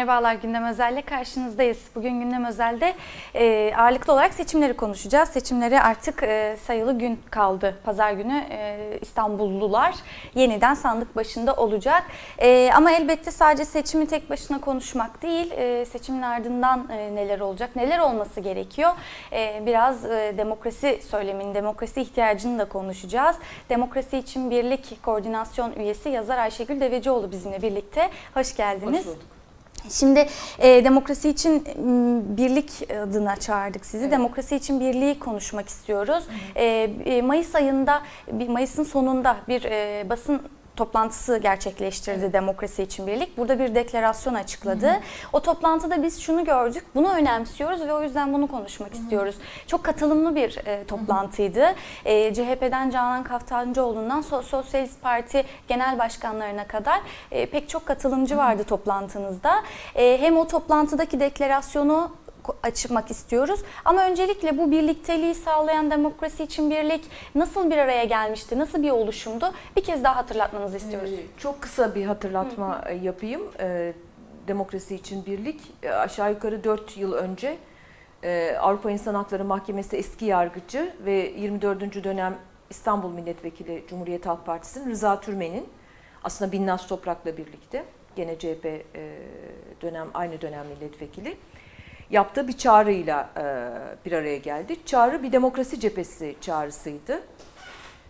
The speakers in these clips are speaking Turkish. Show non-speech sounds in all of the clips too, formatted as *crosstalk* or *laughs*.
Merhabalar Gündem Özel'le karşınızdayız. Bugün Gündem Özel'de e, ağırlıklı olarak seçimleri konuşacağız. Seçimleri artık e, sayılı gün kaldı. Pazar günü e, İstanbullular yeniden sandık başında olacak. E, ama elbette sadece seçimi tek başına konuşmak değil, e, seçimin ardından e, neler olacak, neler olması gerekiyor. E, biraz e, demokrasi söylemini, demokrasi ihtiyacını da konuşacağız. Demokrasi için Birlik Koordinasyon Üyesi yazar Ayşegül Devecioğlu bizimle birlikte. Hoş geldiniz. Hoş bulduk. Şimdi e, demokrasi için m, birlik adına çağırdık sizi. Evet. Demokrasi için birliği konuşmak istiyoruz. E, e, Mayıs ayında, Mayıs'ın sonunda bir e, basın toplantısı gerçekleştirdi Demokrasi için Birlik. Burada bir deklarasyon açıkladı. O toplantıda biz şunu gördük. Bunu önemsiyoruz ve o yüzden bunu konuşmak istiyoruz. Çok katılımlı bir e, toplantıydı. E, CHP'den Canan Kaftancıoğlu'ndan So- Sosyalist Parti genel başkanlarına kadar e, pek çok katılımcı vardı toplantınızda. E, hem o toplantıdaki deklarasyonu açmak istiyoruz. Ama öncelikle bu birlikteliği sağlayan demokrasi için birlik nasıl bir araya gelmişti? Nasıl bir oluşumdu? Bir kez daha hatırlatmanızı istiyoruz. Ee, Çok kısa bir hatırlatma e, yapayım. Ee, Demokrasi için Birlik e, aşağı yukarı 4 yıl önce e, Avrupa İnsan Hakları Mahkemesi eski yargıcı ve 24. dönem İstanbul Milletvekili Cumhuriyet Halk Partisi'nin Rıza Türmen'in aslında Binnaz Toprak'la birlikte gene CHP dönem aynı dönem milletvekili yaptığı bir çağrıyla e, bir araya geldi. Çağrı bir demokrasi cephesi çağrısıydı.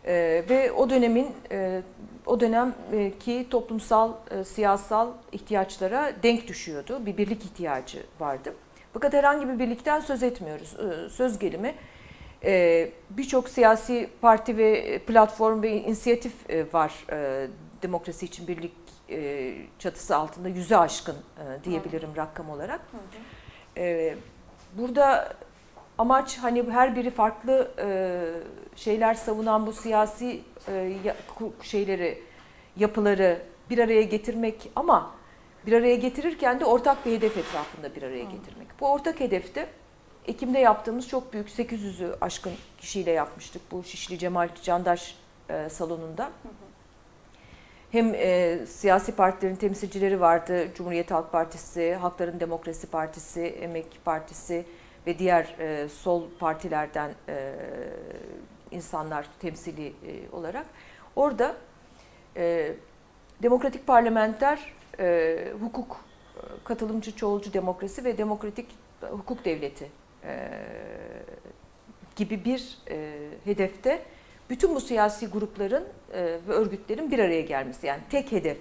Ee, ve o dönemin e, o dönemki toplumsal e, siyasal ihtiyaçlara denk düşüyordu. Bir birlik ihtiyacı vardı. Fakat herhangi bir birlikten söz etmiyoruz. Ee, söz gelimi e, birçok siyasi parti ve platform ve inisiyatif e, var e, demokrasi için birlik e, çatısı altında yüze aşkın e, diyebilirim rakam olarak. E, burada amaç hani her biri farklı e, şeyler savunan bu siyasi e, şeyleri, yapıları bir araya getirmek ama bir araya getirirken de ortak bir hedef etrafında bir araya getirmek. Bu ortak hedefte Ekim'de yaptığımız çok büyük 800'ü aşkın kişiyle yapmıştık bu Şişli Cemal Candaş e, salonunda. Hem e, siyasi partilerin temsilcileri vardı. Cumhuriyet Halk Partisi, Halkların Demokrasi Partisi, Emek Partisi ve diğer e, sol partilerden e, insanlar temsili e, olarak. Orada e, demokratik parlamenter e, hukuk, e, katılımcı çoğulcu demokrasi ve demokratik hukuk devleti e, gibi bir e, hedefte bütün bu siyasi grupların e, ve örgütlerin bir araya gelmesi yani tek hedef.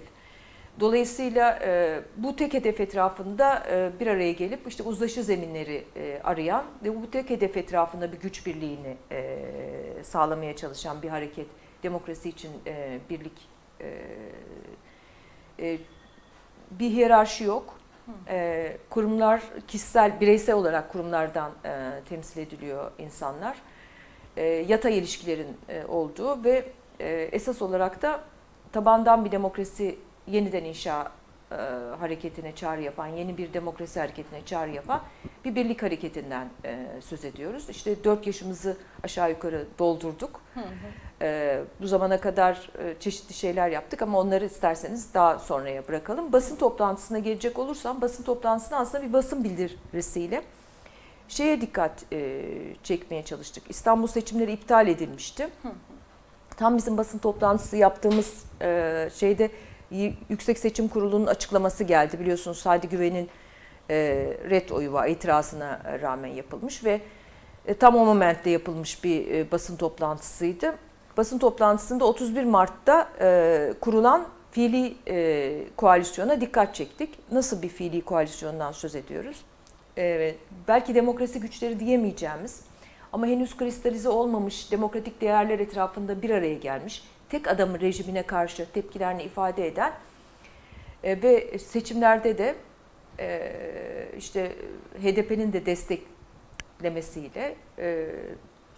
Dolayısıyla e, bu tek hedef etrafında e, bir araya gelip işte uzlaşı zeminleri arayan ve bu tek hedef etrafında bir güç birliğini sağlamaya çalışan bir hareket. Demokrasi için birlik bir hiyerarşi yok. Kurumlar kişisel, bireysel olarak kurumlardan temsil ediliyor insanlar. E, yatay ilişkilerin e, olduğu ve e, esas olarak da tabandan bir demokrasi yeniden inşa e, hareketine çağrı yapan, yeni bir demokrasi hareketine çağrı yapan bir birlik hareketinden e, söz ediyoruz. İşte 4 yaşımızı aşağı yukarı doldurduk. E, bu zamana kadar e, çeşitli şeyler yaptık ama onları isterseniz daha sonraya bırakalım. Basın toplantısına gelecek olursam basın toplantısına aslında bir basın bildirisiyle şeye dikkat e, çekmeye çalıştık. İstanbul seçimleri iptal edilmişti. Tam bizim basın toplantısı yaptığımız e, şeyde Yüksek Seçim Kurulu'nun açıklaması geldi. Biliyorsunuz Sadi Güven'in e, red oyu var, itirazına rağmen yapılmış ve e, tam o momentte yapılmış bir e, basın toplantısıydı. Basın toplantısında 31 Mart'ta e, kurulan fiili e, koalisyona dikkat çektik. Nasıl bir fiili koalisyondan söz ediyoruz? Belki demokrasi güçleri diyemeyeceğimiz ama henüz kristalize olmamış demokratik değerler etrafında bir araya gelmiş, tek adamı rejimine karşı tepkilerini ifade eden e, ve seçimlerde de e, işte HDP'nin de desteklemesiyle e,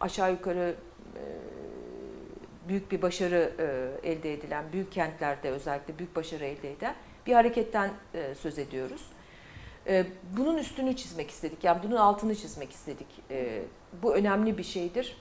aşağı yukarı büyük bir başarı elde edilen, büyük kentlerde özellikle büyük başarı elde eden bir hareketten söz ediyoruz. E, Bunun üstünü çizmek istedik, yani bunun altını çizmek istedik. E, Bu önemli bir şeydir.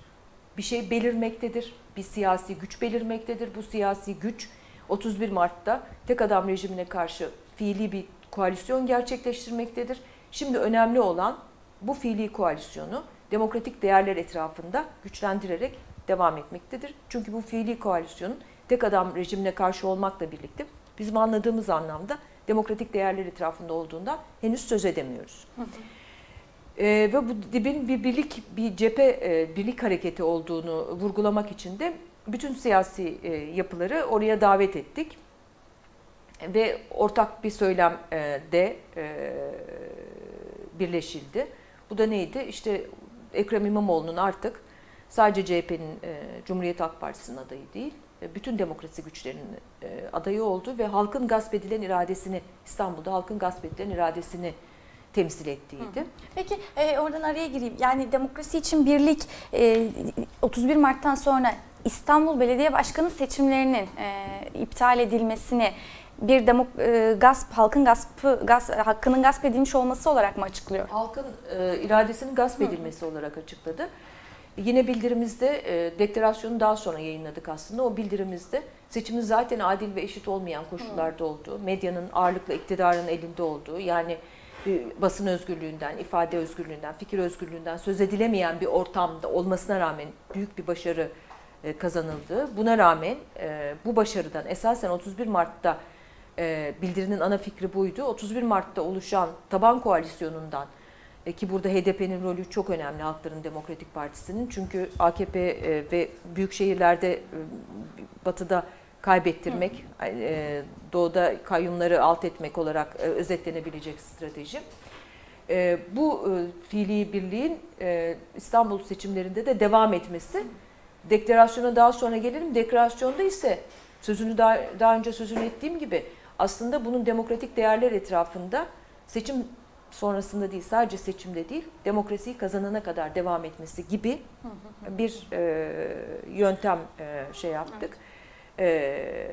Bir şey belirmektedir, bir siyasi güç belirmektedir. Bu siyasi güç 31 Mart'ta tek adam rejimine karşı fiili bir koalisyon gerçekleştirmektedir. Şimdi önemli olan bu fiili koalisyonu demokratik değerler etrafında güçlendirerek devam etmektedir. Çünkü bu fiili koalisyonun tek adam rejimine karşı olmakla birlikte bizim anladığımız anlamda demokratik değerler etrafında olduğundan henüz söz edemiyoruz. Ee, ve bu dibin bir birlik, bir cephe e, birlik hareketi olduğunu vurgulamak için de bütün siyasi e, yapıları oraya davet ettik. Ve ortak bir söylem e, de e, birleşildi. Bu da neydi? İşte Ekrem İmamoğlu'nun artık sadece CHP'nin, e, Cumhuriyet Halk Partisi'nin adayı değil, e, bütün demokrasi güçlerinin e, adayı oldu ve halkın gasp edilen iradesini, İstanbul'da halkın gasp edilen iradesini temsil ettiğiydi. Peki e, oradan araya gireyim. Yani demokrasi için birlik e, 31 Mart'tan sonra İstanbul Belediye Başkanı seçimlerinin e, iptal edilmesini bir demok e, gasp halkın gaspı gas, hakkının gasp edilmiş olması olarak mı açıklıyor? Halkın e, iradesinin gasp edilmesi olarak açıkladı. Yine bildirimizde e, deklarasyonu daha sonra yayınladık aslında. O bildirimizde seçimin zaten adil ve eşit olmayan koşullarda olduğu, medyanın ağırlıkla iktidarın elinde olduğu, yani e, basın özgürlüğünden, ifade özgürlüğünden, fikir özgürlüğünden söz edilemeyen bir ortamda olmasına rağmen büyük bir başarı e, kazanıldı. Buna rağmen e, bu başarıdan esasen 31 Mart'ta e, bildirinin ana fikri buydu. 31 Mart'ta oluşan taban koalisyonundan ki burada HDP'nin rolü çok önemli Halkların Demokratik Partisi'nin. Çünkü AKP e, ve büyük şehirlerde e, batıda kaybettirmek, e, doğuda kayyumları alt etmek olarak e, özetlenebilecek strateji. E, bu e, fiili birliğin e, İstanbul seçimlerinde de devam etmesi. Deklarasyona daha sonra gelelim. Deklarasyonda ise sözünü daha, daha önce sözünü ettiğim gibi aslında bunun demokratik değerler etrafında seçim sonrasında değil sadece seçimde değil demokrasiyi kazanana kadar devam etmesi gibi bir e, yöntem e, şey yaptık. E,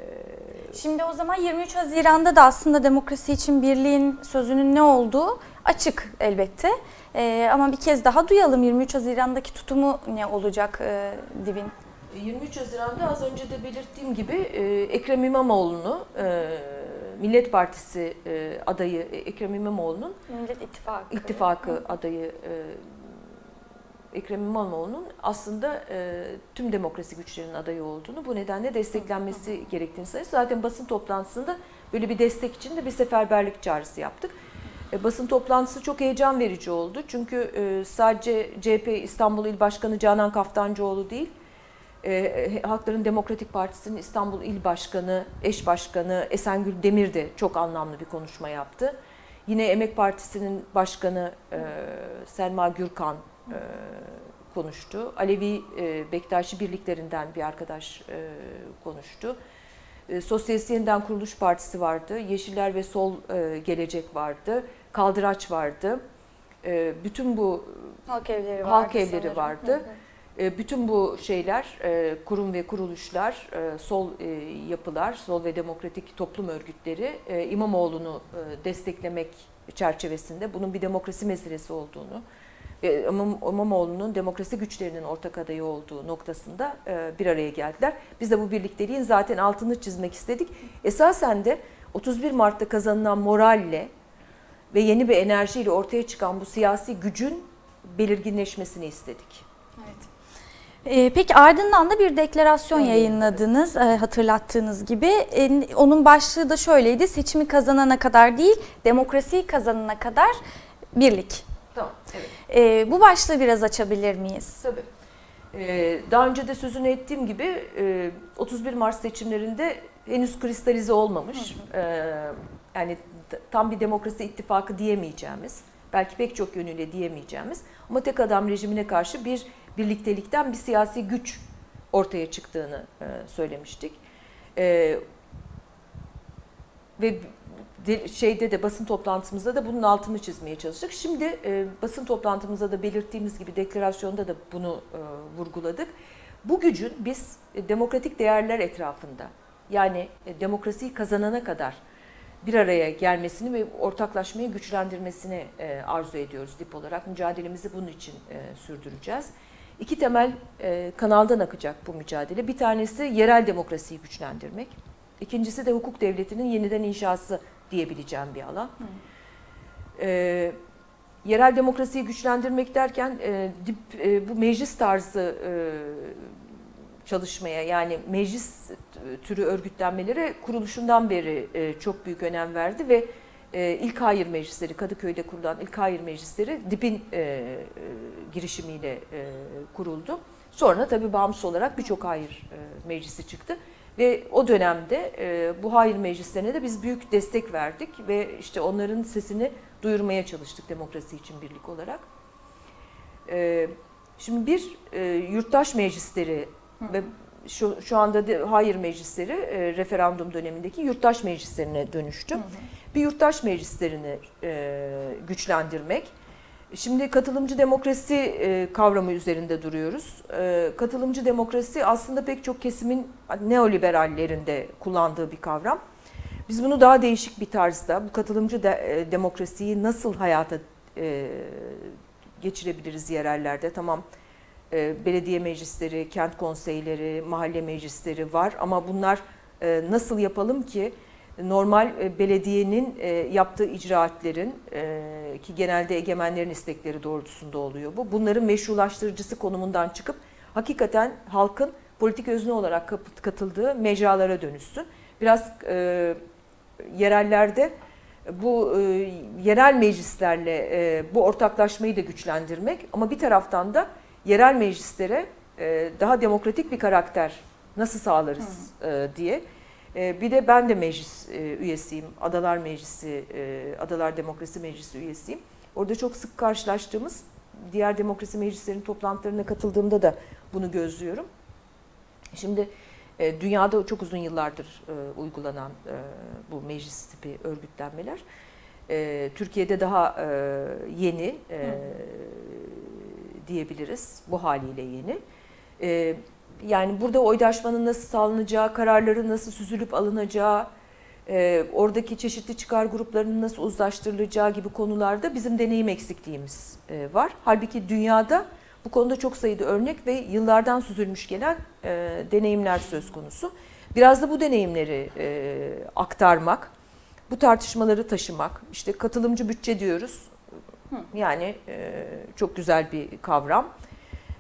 Şimdi o zaman 23 Haziran'da da aslında demokrasi için birliğin sözünün ne olduğu açık elbette. E, ama bir kez daha duyalım 23 Haziran'daki tutumu ne olacak e, dibin? 23 Haziran'da az önce de belirttiğim gibi e, Ekrem İmamoğlu'nu e, Millet Partisi e, adayı Ekrem İmamoğlu'nun Millet İttifakı. ittifakı adayı e, Ekrem İmamoğlu'nun aslında e, tüm demokrasi güçlerinin adayı olduğunu bu nedenle desteklenmesi gerektiğini söyledi. Zaten basın toplantısında böyle bir destek için de bir seferberlik çağrısı yaptık. E, basın toplantısı çok heyecan verici oldu. Çünkü e, sadece CHP İstanbul İl Başkanı Canan Kaftancıoğlu değil, e, Halkların Demokratik Partisi'nin İstanbul İl Başkanı, eş başkanı Esengül Demir de çok anlamlı bir konuşma yaptı. Yine Emek Partisi'nin başkanı e, Selma Gürkan e, konuştu. Alevi e, Bektaşi birliklerinden bir arkadaş e, konuştu. E, Sosyalist Yeniden Kuruluş Partisi vardı. Yeşiller ve Sol e, Gelecek vardı. Kaldıraç vardı. E, bütün bu Halk evleri vardı. Halk evleri sanırım. vardı. Hı hı. E, bütün bu şeyler, e, kurum ve kuruluşlar, e, sol yapılar, sol ve demokratik toplum örgütleri İmamoğlu'nu desteklemek çerçevesinde bunun bir demokrasi meselesi olduğunu İmamoğlu'nun demokrasi güçlerinin ortak adayı olduğu noktasında bir araya geldiler. Biz de bu birlikteliğin zaten altını çizmek istedik. Esasen de 31 Mart'ta kazanılan moralle ve yeni bir enerjiyle ortaya çıkan bu siyasi gücün belirginleşmesini istedik. Evet. Ee, peki ardından da bir deklarasyon yayınladınız e, hatırlattığınız gibi. E, onun başlığı da şöyleydi. Seçimi kazanana kadar değil, demokrasiyi kazanana kadar birlik. Tamam, evet. E, bu başlığı biraz açabilir miyiz? Tabii. Daha önce de sözünü ettiğim gibi e, 31 Mart seçimlerinde henüz kristalize olmamış. Yani tam bir demokrasi ittifakı diyemeyeceğimiz, belki pek çok yönüyle diyemeyeceğimiz ama tek adam rejimine karşı bir birliktelikten bir siyasi güç ortaya çıktığını e, söylemiştik. Ee, ve de- şeyde de basın toplantımızda da bunun altını çizmeye çalıştık. Şimdi e, basın toplantımızda da belirttiğimiz gibi deklarasyonda da bunu e, vurguladık. Bu gücün biz e, demokratik değerler etrafında yani e, demokrasiyi kazanana kadar bir araya gelmesini ve ortaklaşmayı güçlendirmesini e, arzu ediyoruz dip olarak. Mücadelemizi bunun için e, sürdüreceğiz. İki temel e, kanaldan akacak bu mücadele. Bir tanesi yerel demokrasiyi güçlendirmek. İkincisi de hukuk devletinin yeniden inşası diyebileceğim bir alan. E, yerel demokrasiyi güçlendirmek derken e, dip, e, bu meclis tarzı e, çalışmaya yani meclis türü örgütlenmelere kuruluşundan beri e, çok büyük önem verdi ve e, ilk hayır meclisleri Kadıköy'de kurulan ilk hayır meclisleri DİP'in e, e, girişimiyle e, kuruldu. Sonra tabii bağımsız olarak birçok hayır e, meclisi çıktı. Ve o dönemde e, bu hayır meclislerine de biz büyük destek verdik ve işte onların sesini duyurmaya çalıştık demokrasi için birlik olarak. E, şimdi bir e, yurttaş meclisleri ve şu, şu anda de, hayır meclisleri e, referandum dönemindeki yurttaş meclislerine dönüştü. Bir yurttaş meclislerini e, güçlendirmek. Şimdi katılımcı demokrasi e, kavramı üzerinde duruyoruz. E, katılımcı demokrasi aslında pek çok kesimin neoliberallerinde kullandığı bir kavram. Biz bunu daha değişik bir tarzda bu katılımcı de, e, demokrasiyi nasıl hayata e, geçirebiliriz yerellerde? Tamam belediye meclisleri, kent konseyleri, mahalle meclisleri var ama bunlar e, nasıl yapalım ki normal e, belediyenin e, yaptığı icraatlerin e, ki genelde egemenlerin istekleri doğrultusunda oluyor bu. Bunların meşrulaştırıcısı konumundan çıkıp hakikaten halkın politik özne olarak katıldığı mecralara dönüşsün. Biraz e, yerellerde bu e, yerel meclislerle e, bu ortaklaşmayı da güçlendirmek ama bir taraftan da yerel meclislere e, daha demokratik bir karakter nasıl sağlarız e, diye. E, Bir de ben de meclis e, üyesiyim. Adalar Meclisi, e, Adalar Demokrasi Meclisi üyesiyim. Orada çok sık karşılaştığımız diğer demokrasi meclislerinin toplantılarına katıldığımda da bunu gözlüyorum. Şimdi e, dünyada çok uzun yıllardır e, uygulanan e, bu meclis tipi örgütlenmeler. E, Türkiye'de daha e, yeni e, diyebiliriz. Bu haliyle yeni. E, yani burada oydaşmanın nasıl sağlanacağı, kararların nasıl süzülüp alınacağı, e, oradaki çeşitli çıkar gruplarının nasıl uzlaştırılacağı gibi konularda bizim deneyim eksikliğimiz e, var. Halbuki dünyada bu konuda çok sayıda örnek ve yıllardan süzülmüş gelen e, deneyimler söz konusu. Biraz da bu deneyimleri e, aktarmak, bu tartışmaları taşımak, işte katılımcı bütçe diyoruz. Yani e, çok güzel bir kavram.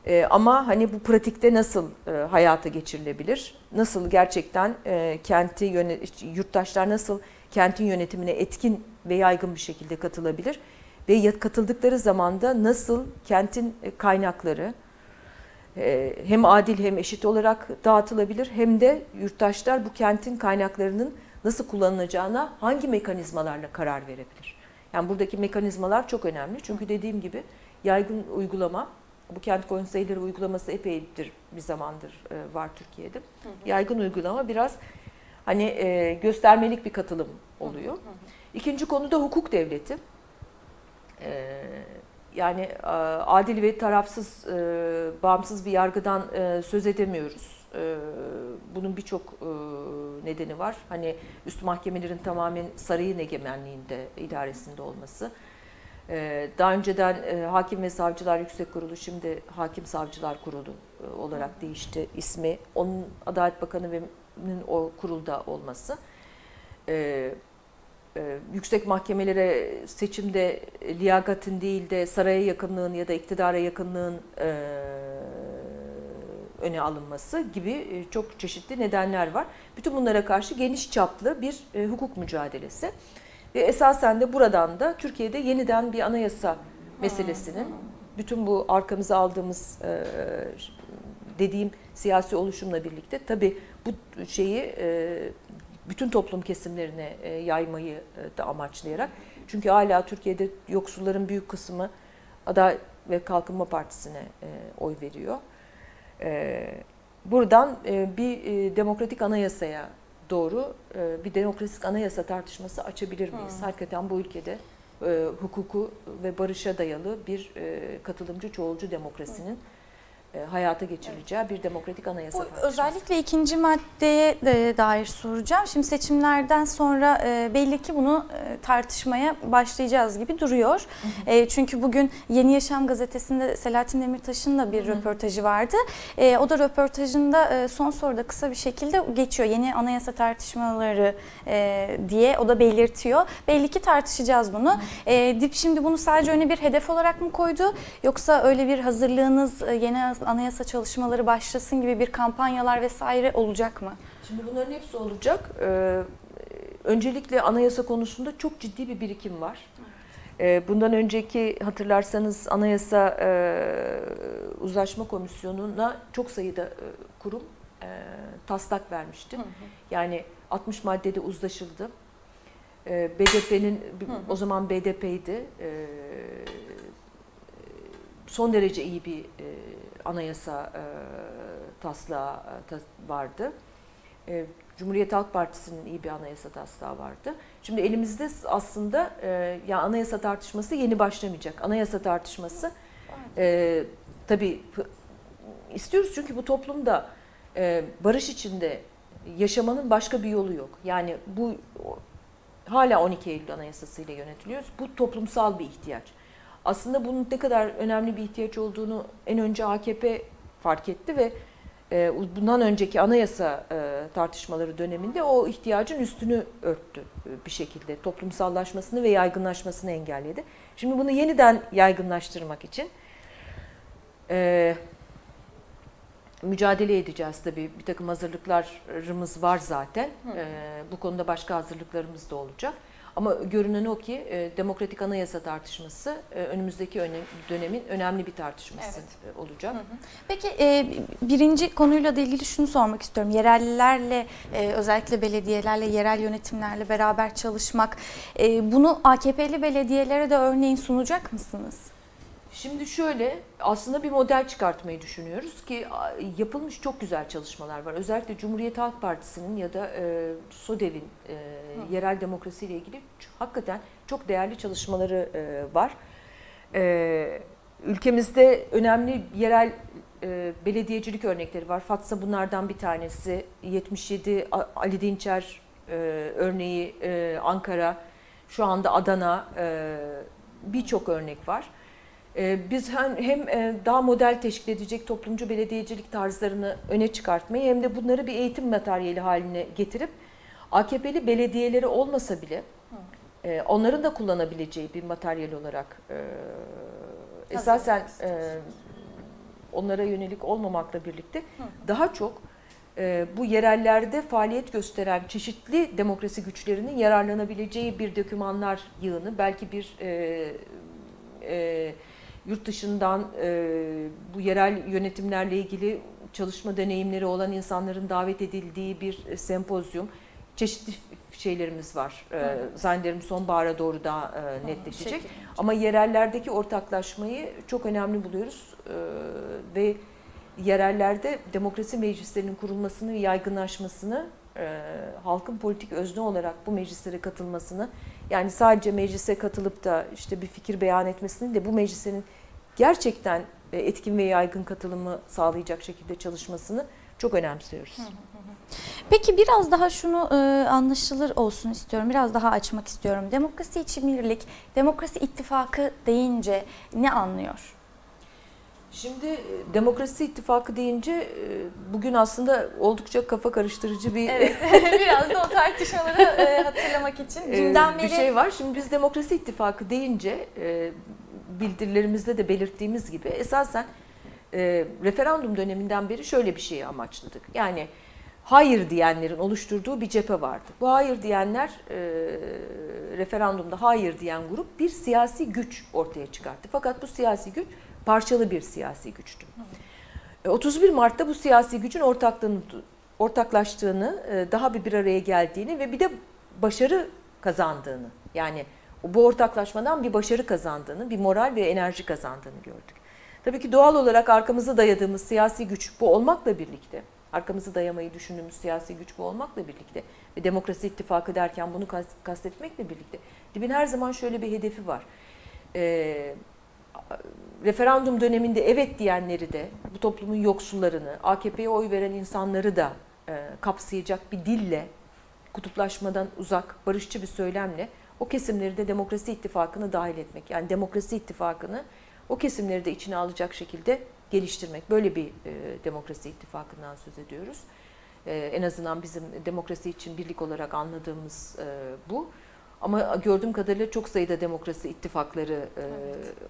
E, ama hani bu pratikte nasıl e, hayata geçirilebilir? Nasıl gerçekten e, kenti yurttaşlar nasıl kentin yönetimine etkin ve yaygın bir şekilde katılabilir? Ve katıldıkları zaman da nasıl kentin kaynakları hem adil hem eşit olarak dağıtılabilir hem de yurttaşlar bu kentin kaynaklarının nasıl kullanılacağına hangi mekanizmalarla karar verebilir? Yani buradaki mekanizmalar çok önemli. Çünkü dediğim gibi yaygın uygulama, bu kent konseyleri uygulaması epeydir bir zamandır e, var Türkiye'de. Yaygın uygulama biraz hani e, göstermelik bir katılım oluyor. İkinci konu da hukuk devleti. E, yani adil ve tarafsız, e, bağımsız bir yargıdan e, söz edemiyoruz. E, bunun birçok e, nedeni var. Hani üst mahkemelerin tamamen sarayın egemenliğinde, idaresinde olması. E, Daha önceden e, Hakim ve Savcılar Yüksek Kurulu, şimdi Hakim Savcılar Kurulu e, olarak değişti ismi. Onun Adalet Bakanı ve o kurulda olması. E, e, yüksek mahkemelere seçimde liyakatin değil de saraya yakınlığın ya da iktidara yakınlığın e, öne alınması gibi e, çok çeşitli nedenler var. Bütün bunlara karşı geniş çaplı bir e, hukuk mücadelesi. Ve esasen de buradan da Türkiye'de yeniden bir anayasa meselesinin bütün bu arkamıza aldığımız e, dediğim siyasi oluşumla birlikte tabii bu şeyi bütün toplum kesimlerine yaymayı da amaçlayarak. Çünkü hala Türkiye'de yoksulların büyük kısmı Adalet ve Kalkınma Partisi'ne oy veriyor. E, Buradan e, bir e, demokratik anayasaya doğru e, bir demokratik anayasa tartışması açabilir miyiz? Hakikaten bu ülkede hukuku ve barışa dayalı bir katılımcı çoğulcu demokrasinin e, hayata geçirileceği bir demokratik anayasa Bu tartışması. özellikle ikinci maddeye de dair soracağım. Şimdi seçimlerden sonra e, belli ki bunu e, tartışmaya başlayacağız gibi duruyor. E, çünkü bugün Yeni Yaşam gazetesinde Selahattin Demirtaş'ın da bir Hı hı. röportajı vardı. E, o da röportajında e, son soruda kısa bir şekilde geçiyor. Yeni anayasa tartışmaları e, diye o da belirtiyor. Belli ki tartışacağız bunu. E, DİP şimdi bunu sadece öne bir hedef olarak mı koydu? Yoksa öyle bir hazırlığınız e, yeni anayasa çalışmaları başlasın gibi bir kampanyalar vesaire olacak mı? Şimdi bunların hepsi olacak. Ee, öncelikle anayasa konusunda çok ciddi bir birikim var. Ee, bundan önceki hatırlarsanız Anayasa e, Uzlaşma Komisyonu'na çok sayıda e, kurum e, taslak vermişti. Yani 60 maddede uzlaşıldı. Ee, BDP'nin o zaman BDP'ydi. Ee, son derece iyi bir e, anayasa e, taslağı e, tas- vardı. E, Cumhuriyet Halk Partisi'nin iyi bir anayasa taslağı vardı. Şimdi elimizde aslında e, ya anayasa tartışması yeni başlamayacak. Anayasa tartışması e, tabii istiyoruz çünkü bu toplumda e, barış içinde yaşamanın başka bir yolu yok. Yani bu hala 12 Eylül Anayasası ile yönetiliyoruz. Bu toplumsal bir ihtiyaç. Aslında bunun ne kadar önemli bir ihtiyaç olduğunu en önce AKP fark etti ve e, bundan önceki anayasa e, tartışmaları döneminde o ihtiyacın üstünü örttü e, bir şekilde. Toplumsallaşmasını ve yaygınlaşmasını engelledi. Şimdi bunu yeniden yaygınlaştırmak için mücadele edeceğiz tabii. Bir takım hazırlıklarımız var zaten. Bu konuda başka hazırlıklarımız da olacak. Ama görünen o ki e, demokratik anayasa tartışması e, önümüzdeki önem, dönemin önemli bir tartışması e, olacak. Peki e, birinci konuyla da ilgili şunu sormak istiyorum. Yerellilerle e, özellikle belediyelerle, yerel yönetimlerle beraber çalışmak. e, bunu AKP'li belediyelere de örneğin sunacak mısınız? Şimdi şöyle aslında bir model çıkartmayı düşünüyoruz ki yapılmış çok güzel çalışmalar var. Özellikle Cumhuriyet Halk Partisi'nin ya da e, SODEV'in e, yerel demokrasiyle ilgili hakikaten çok değerli çalışmaları e, var. E, ülkemizde önemli yerel e, belediyecilik örnekleri var. Fatsa bunlardan bir tanesi. 77 A- Ali Dinçer e, örneği e, Ankara, şu anda Adana e, birçok örnek var. Ee, Biz hem, hem e, daha model teşkil edecek toplumcu belediyecilik tarzlarını öne çıkartmayı hem de bunları bir eğitim materyali haline getirip AKP'li belediyeleri olmasa bile e, onların da kullanabileceği bir materyal olarak e, esasen e, onlara yönelik olmamakla birlikte daha çok e, bu yerellerde faaliyet gösteren çeşitli demokrasi güçlerinin yararlanabileceği bir dokümanlar yığını belki bir e, e, yurt dışından e, bu yerel yönetimlerle ilgili çalışma deneyimleri olan insanların davet edildiği bir sempozyum. Çeşitli şeylerimiz var. E, zannederim sonbahara doğru daha e, netleşecek. Şekil. Ama yerellerdeki ortaklaşmayı çok önemli buluyoruz E, ve yerellerde demokrasi meclislerinin kurulmasını yaygınlaşmasını, e, halkın politik özne olarak bu meclislere katılmasını, yani sadece meclise katılıp da işte bir fikir beyan etmesini de bu meclislerin gerçekten e, etkin ve yaygın katılımı sağlayacak şekilde çalışmasını çok önemsiyoruz. Peki biraz daha şunu e, anlaşılır olsun istiyorum. Biraz daha açmak istiyorum. Demokrasi için birlik, demokrasi ittifakı deyince ne anlıyor? Şimdi e, Demokrasi İttifakı deyince e, bugün aslında oldukça kafa karıştırıcı bir *laughs* *laughs* biraz da o tartışmaları hatırlamak için dünden bir beri şey var. Şimdi biz Demokrasi İttifakı deyince bildirilerimizde de belirttiğimiz gibi esasen e, referandum döneminden beri şöyle bir şeyi amaçladık. Yani hayır diyenlerin oluşturduğu bir cephe vardı. Bu hayır diyenler e, referandumda hayır diyen grup bir siyasi güç ortaya çıkarttı. Fakat bu siyasi güç parçalı bir siyasi güçtü. E, 31 Mart'ta bu siyasi gücün ortaklığını ortaklaştığını, e, daha bir bir araya geldiğini ve bir de başarı kazandığını yani bu ortaklaşmadan bir başarı kazandığını, bir moral ve enerji kazandığını gördük. Tabii ki doğal olarak arkamıza dayadığımız siyasi güç bu olmakla birlikte, arkamızı dayamayı düşündüğümüz siyasi güç bu olmakla birlikte ve demokrasi ittifakı derken bunu kas- kastetmekle birlikte dibin her zaman şöyle bir hedefi var. Ee, referandum döneminde evet diyenleri de bu toplumun yoksullarını, AKP'ye oy veren insanları da e, kapsayacak bir dille, kutuplaşmadan uzak, barışçı bir söylemle o kesimleri de Demokrasi İttifakı'na dahil etmek. Yani Demokrasi İttifakı'nı o kesimleri de içine alacak şekilde geliştirmek. Böyle bir e, Demokrasi İttifakı'ndan söz ediyoruz. E, en azından bizim demokrasi için birlik olarak anladığımız e, bu. Ama gördüğüm kadarıyla çok sayıda demokrasi ittifakları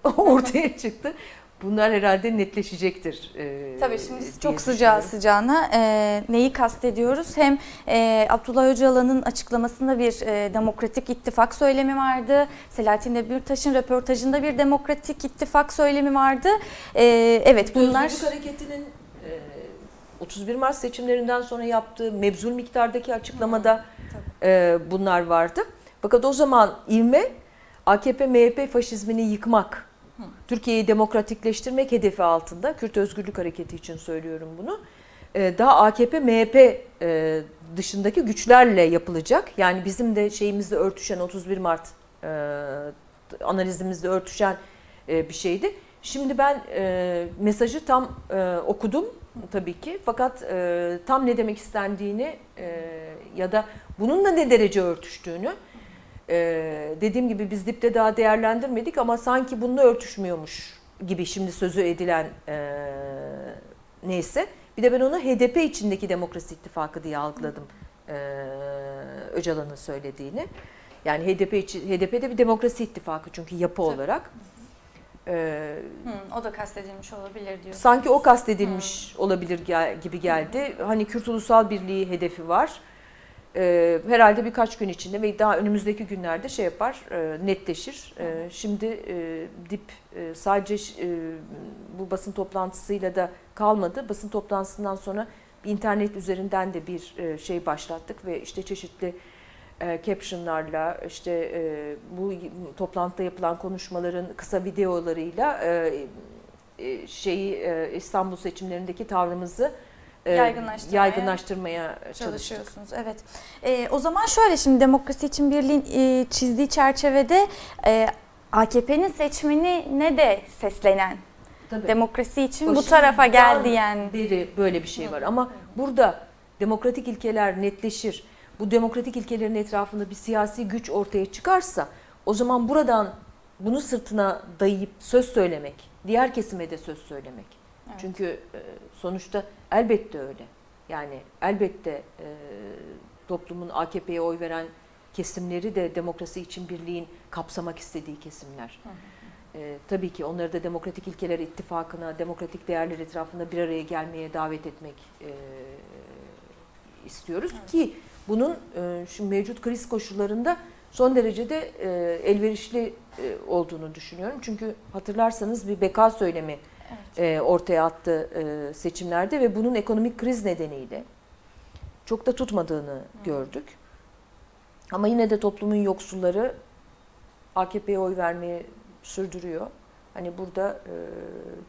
e, *laughs* ortaya çıktı. Bunlar herhalde netleşecektir. e, Tabii şimdi çok sıcağı sıcağına e, neyi kastediyoruz? Hem e, Abdullah Öcalan'ın açıklamasında bir e, demokratik ittifak söylemi vardı. Selahattin Demirtaş'ın röportajında bir demokratik ittifak söylemi vardı. E, evet bunlar... Özgürlük Hareketi'nin e, 31 Mart seçimlerinden sonra yaptığı mebzul miktardaki açıklamada e, bunlar vardı. Fakat o zaman ivme AKP MHP faşizmini yıkmak, Türkiye'yi demokratikleştirmek hedefi altında. Kürt Özgürlük Hareketi için söylüyorum bunu. E, daha AKP MHP e, dışındaki güçlerle yapılacak. Yani bizim de şeyimizde örtüşen 31 Mart e, analizimizde örtüşen e, bir şeydi. Şimdi ben mesajı tam okudum tabii ki. Fakat tam ne demek istendiğini ya da bununla ne derece örtüştüğünü e, dediğim gibi biz dipte daha değerlendirmedik ama sanki bununla örtüşmüyormuş gibi şimdi sözü edilen e, neyse. Bir de ben onu HDP içindeki Demokrasi İttifakı diye algıladım e, Öcalan'ın söylediğini. Yani HDP için HDP'de bir demokrasi ittifakı çünkü yapı Tabii. olarak. E, Hı, o da kastedilmiş olabilir diyor. sanki o kastedilmiş olabilir gel- gibi geldi. Hani Kürt Ulusal Birliği hedefi var. Ee, herhalde birkaç gün içinde ve daha önümüzdeki günlerde şey yapar, e, netleşir. Ee, şimdi e, dip e, sadece e, bu basın toplantısıyla da kalmadı. Basın toplantısından sonra internet üzerinden de bir e, şey başlattık ve işte çeşitli e, captionlarla işte e, bu toplantıda yapılan konuşmaların kısa videolarıyla e, e, şeyi e, İstanbul seçimlerindeki tavrımızı e, Yaygınlaştırmaya yaygınlaştırmaya çalıştık. Çalışıyorsunuz evet. Ee, o zaman şöyle şimdi Demokrasi için Birliğin e, çizdiği çerçevede e, AKP'nin seçmeni ne de seslenen Tabii. demokrasi için bu Başından tarafa gel diyen beri böyle bir şey var ama burada demokratik ilkeler netleşir. Bu demokratik ilkelerin etrafında bir siyasi güç ortaya çıkarsa o zaman buradan bunu sırtına dayayıp söz söylemek, diğer kesime de söz söylemek. Evet. Çünkü e, sonuçta elbette öyle. Yani elbette e, toplumun AKP'ye oy veren kesimleri de demokrasi için birliğin kapsamak istediği kesimler. E, tabii ki onları da demokratik ilkeler ittifakına, demokratik değerler etrafında bir araya gelmeye davet etmek e, istiyoruz ki bunun e, şu mevcut kriz koşullarında son derecede e, elverişli e, olduğunu düşünüyorum. Çünkü hatırlarsanız bir beka söylemi e, ortaya attı e, seçimlerde ve bunun ekonomik kriz nedeniyle çok da tutmadığını gördük. Ama yine de toplumun yoksulları AKP'ye oy vermeye sürdürüyor. Hani burada e,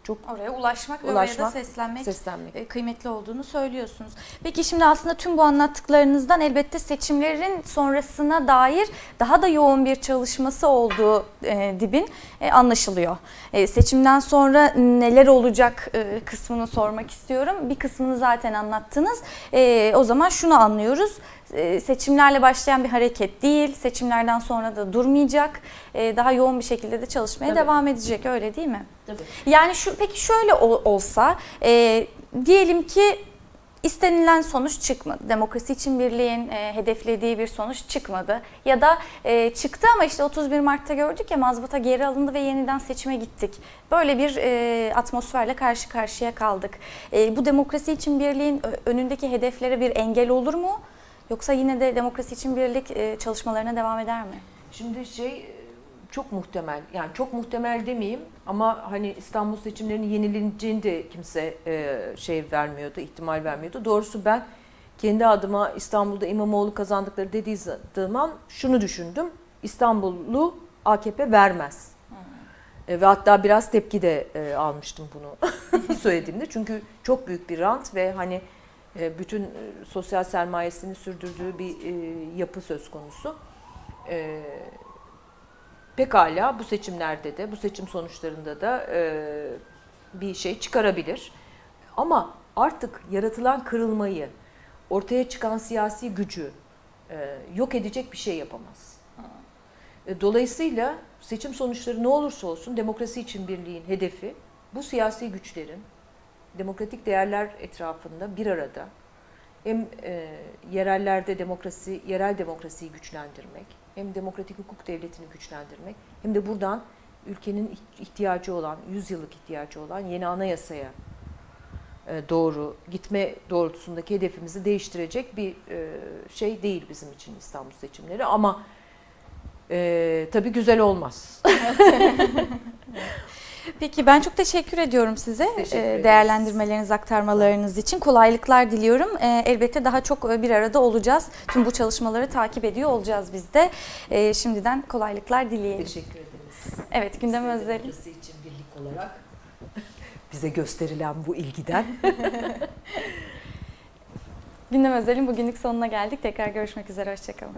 çok oraya ulaşmak, ve oraya da Ulaşmak, seslenmek seslenmek. e, kıymetli olduğunu söylüyorsunuz. Peki şimdi aslında tüm bu anlattıklarınızdan elbette seçimlerin sonrasına dair daha da yoğun bir çalışması olduğu e, dibin e, anlaşılıyor. E, seçimden sonra neler olacak e, kısmını sormak istiyorum. Bir kısmını zaten anlattınız. E, o zaman şunu anlıyoruz. E, seçimlerle başlayan bir hareket değil. Seçimlerden sonra da durmayacak. E, daha yoğun bir şekilde de çalışmaya Tabii. devam edecek öyle değil mi? Tabii. Yani şu peki şöyle ol- olsa e, diyelim ki istenilen sonuç çıkmadı. Demokrasi için birliğin e, hedeflediği bir sonuç çıkmadı. Ya da e, çıktı ama işte 31 Mart'ta gördük ya mazbata geri alındı ve yeniden seçime gittik. Böyle bir e, atmosferle karşı karşıya kaldık. E, bu demokrasi için birliğin önündeki hedeflere bir engel olur mu? Yoksa yine de demokrasi için birlik e, çalışmalarına devam eder mi? Şimdi şey e, çok muhtemel yani çok muhtemel demeyeyim ama hani İstanbul seçimlerinin yenileneceğini de kimse e, şey vermiyordu, ihtimal vermiyordu. Doğrusu ben kendi adıma İstanbul'da İmamoğlu kazandıkları dediği zaman şunu düşündüm. İstanbullu AKP vermez. E, ve hatta biraz tepki de e, almıştım bunu *laughs* söylediğimde. Çünkü çok büyük bir rant ve hani bütün e, sosyal sermayesini sürdürdüğü bir e, yapı söz konusu. E, pekala bu seçimlerde de bu seçim sonuçlarında da e, bir şey çıkarabilir. Ama artık yaratılan kırılmayı, ortaya çıkan siyasi gücü e, yok edecek bir şey yapamaz. E, Dolayısıyla seçim sonuçları ne olursa olsun demokrasi için birliğin hedefi bu siyasi güçlerin demokratik değerler etrafında bir arada hem e, yerellerde demokrasi, yerel demokrasiyi güçlendirmek, hem demokratik hukuk devletini güçlendirmek, hem de buradan ülkenin ihtiyacı olan, 100 yıllık ihtiyacı olan yeni anayasaya e, doğru gitme doğrultusundaki hedefimizi değiştirecek bir e, şey değil bizim için İstanbul seçimleri ama e, tabii güzel olmaz. *laughs* Peki ben çok teşekkür ediyorum size Teşekkür e, değerlendirmeleriniz, aktarmalarınız için. Kolaylıklar diliyorum. E, Elbette daha çok e, bir arada olacağız. Tüm bu çalışmaları takip ediyor olacağız biz de. Şimdiden kolaylıklar dileyelim. Teşekkür ederiz. Evet gündem demokrasi için birlik olarak *laughs* bize gösterilen bu ilgiden *laughs* Gündem özelin bugünlük sonuna geldik. Tekrar görüşmek üzere. Hoşçakalın.